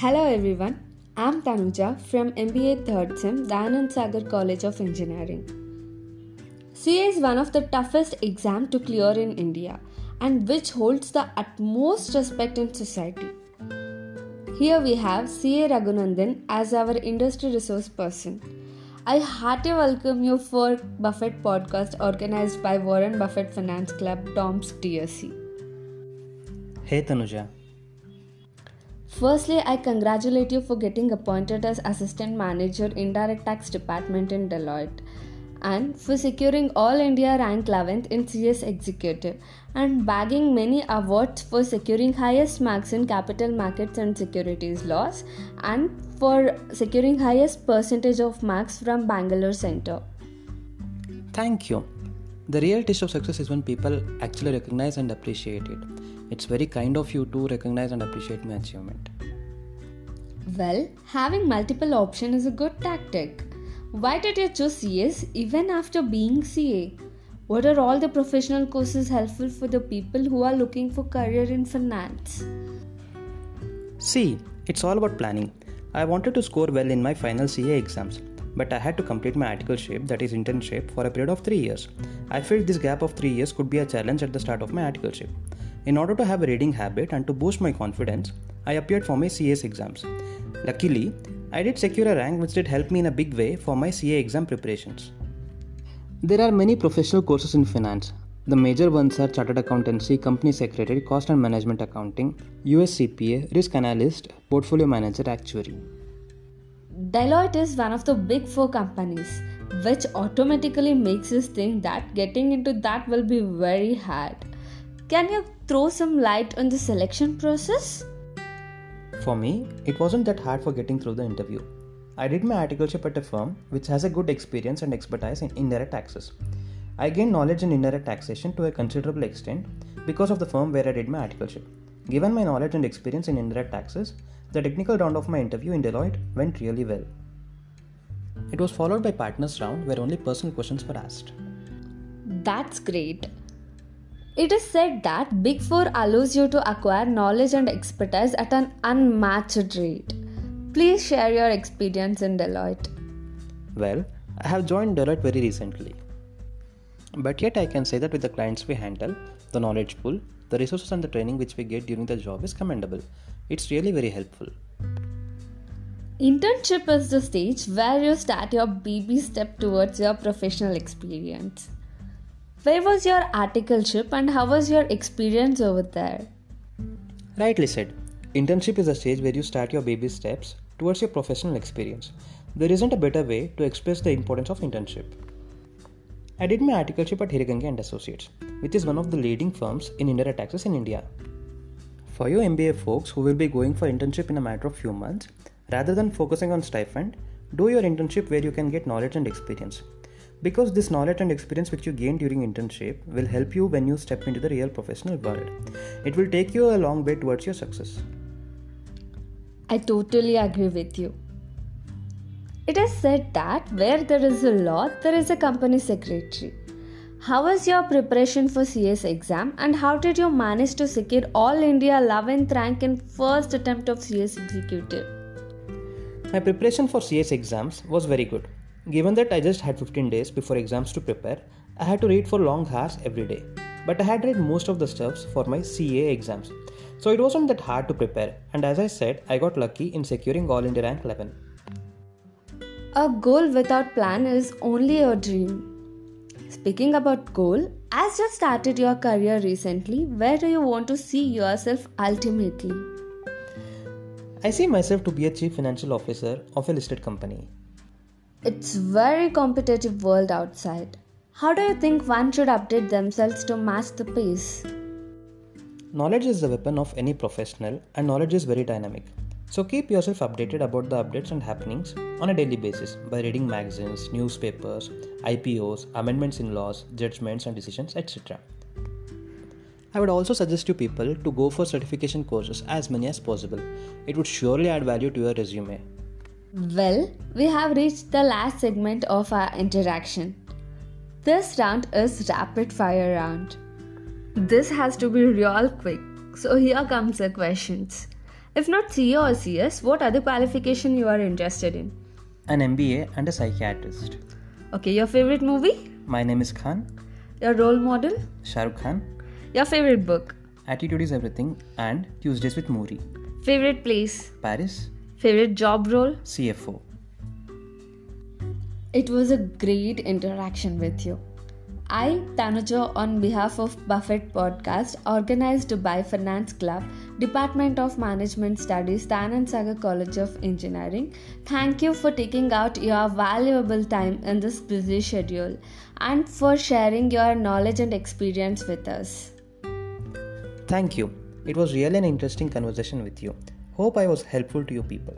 Hello everyone, I'm Tanuja from MBA 3rd Sem, Dayanand Sagar College of Engineering. CA is one of the toughest exams to clear in India and which holds the utmost respect in society. Here we have CA Raghunandan as our industry resource person. I heartily welcome you for Buffett podcast organized by Warren Buffett Finance Club, Tom's TSC. Hey Tanuja. Firstly, I congratulate you for getting appointed as Assistant Manager Indirect Tax Department in Deloitte and for securing All India rank 11th in CS Executive and bagging many awards for securing highest marks in capital markets and securities laws and for securing highest percentage of marks from Bangalore Center. Thank you. The real test of success is when people actually recognize and appreciate it. It's very kind of you to recognize and appreciate my achievement. Well, having multiple options is a good tactic. Why did you choose CS even after being CA? What are all the professional courses helpful for the people who are looking for career in finance? See, it's all about planning. I wanted to score well in my final CA exams, but I had to complete my articleship, that is internship, for a period of 3 years. I felt this gap of 3 years could be a challenge at the start of my articleship. In order to have a reading habit and to boost my confidence, I appeared for my CS exams. Luckily, I did secure a rank which did help me in a big way for my CA exam preparations. There are many professional courses in finance. The major ones are Chartered Accountancy, Company Secretary, Cost and Management Accounting, US CPA, Risk Analyst, Portfolio Manager, Actuary. Deloitte is one of the big four companies, which automatically makes us think that getting into that will be very hard. Can you throw some light on the selection process? For me, it wasn't that hard for getting through the interview. I did my articleship at a firm which has a good experience and expertise in indirect taxes. I gained knowledge in indirect taxation to a considerable extent because of the firm where I did my articleship. Given my knowledge and experience in indirect taxes, the technical round of my interview in Deloitte went really well. It was followed by partners round where only personal questions were asked. That's great. It is said that Big Four allows you to acquire knowledge and expertise at an unmatched rate. Please share your experience in Deloitte. Well, I have joined Deloitte very recently. But yet, I can say that with the clients we handle, the knowledge pool, the resources, and the training which we get during the job is commendable. It's really very helpful. Internship is the stage where you start your baby step towards your professional experience. Where was your articleship and how was your experience over there? Rightly said. Internship is a stage where you start your baby steps towards your professional experience. There isn't a better way to express the importance of internship. I did my articleship at Hiregange and Associates, which is one of the leading firms in indirect taxes in India. For you MBA folks who will be going for internship in a matter of few months, rather than focusing on stipend, do your internship where you can get knowledge and experience because this knowledge and experience which you gain during internship will help you when you step into the real professional world. It will take you a long way towards your success. I totally agree with you. It is said that where there is a law there is a company secretary. How was your preparation for cs exam and how did you manage to secure all india 11th rank in first attempt of cs executive? My preparation for cs exams was very good Given that I just had 15 days before exams to prepare, I had to read for long hours every day. But I had read most of the stuffs for my CA exams. So it wasn't that hard to prepare, and as I said, I got lucky in securing All India Rank 11. A goal without plan is only a dream. Speaking about goal, as you started your career recently, where do you want to see yourself ultimately? I see myself to be a chief financial officer of a listed company. It's very competitive world outside. How do you think one should update themselves to match the pace? Knowledge is the weapon of any professional and knowledge is very dynamic. So keep yourself updated about the updates and happenings on a daily basis by reading magazines, newspapers, IPOs, amendments in laws, judgments and decisions, etc. I would also suggest you people to go for certification courses as many as possible. It would surely add value to your resume. Well, we have reached the last segment of our interaction. This round is rapid fire round. This has to be real quick. So here comes the questions. If not CA or CS, what other qualification you are interested in? An MBA and a psychiatrist. Okay, your favorite movie? My name is Khan. Your role model? Shah Rukh Khan. Your favorite book? Attitude is everything and Tuesdays with Morrie. Favorite place? Paris. Favorite job role? CFO. It was a great interaction with you. I, Tanuja, on behalf of Buffett Podcast, organized Dubai Finance Club, Department of Management Studies, Dayanand Sagar College of Engineering, thank you for taking out your valuable time in this busy schedule and for sharing your knowledge and experience with us. Thank you. It was really an interesting conversation with you. Hope I was helpful to you people.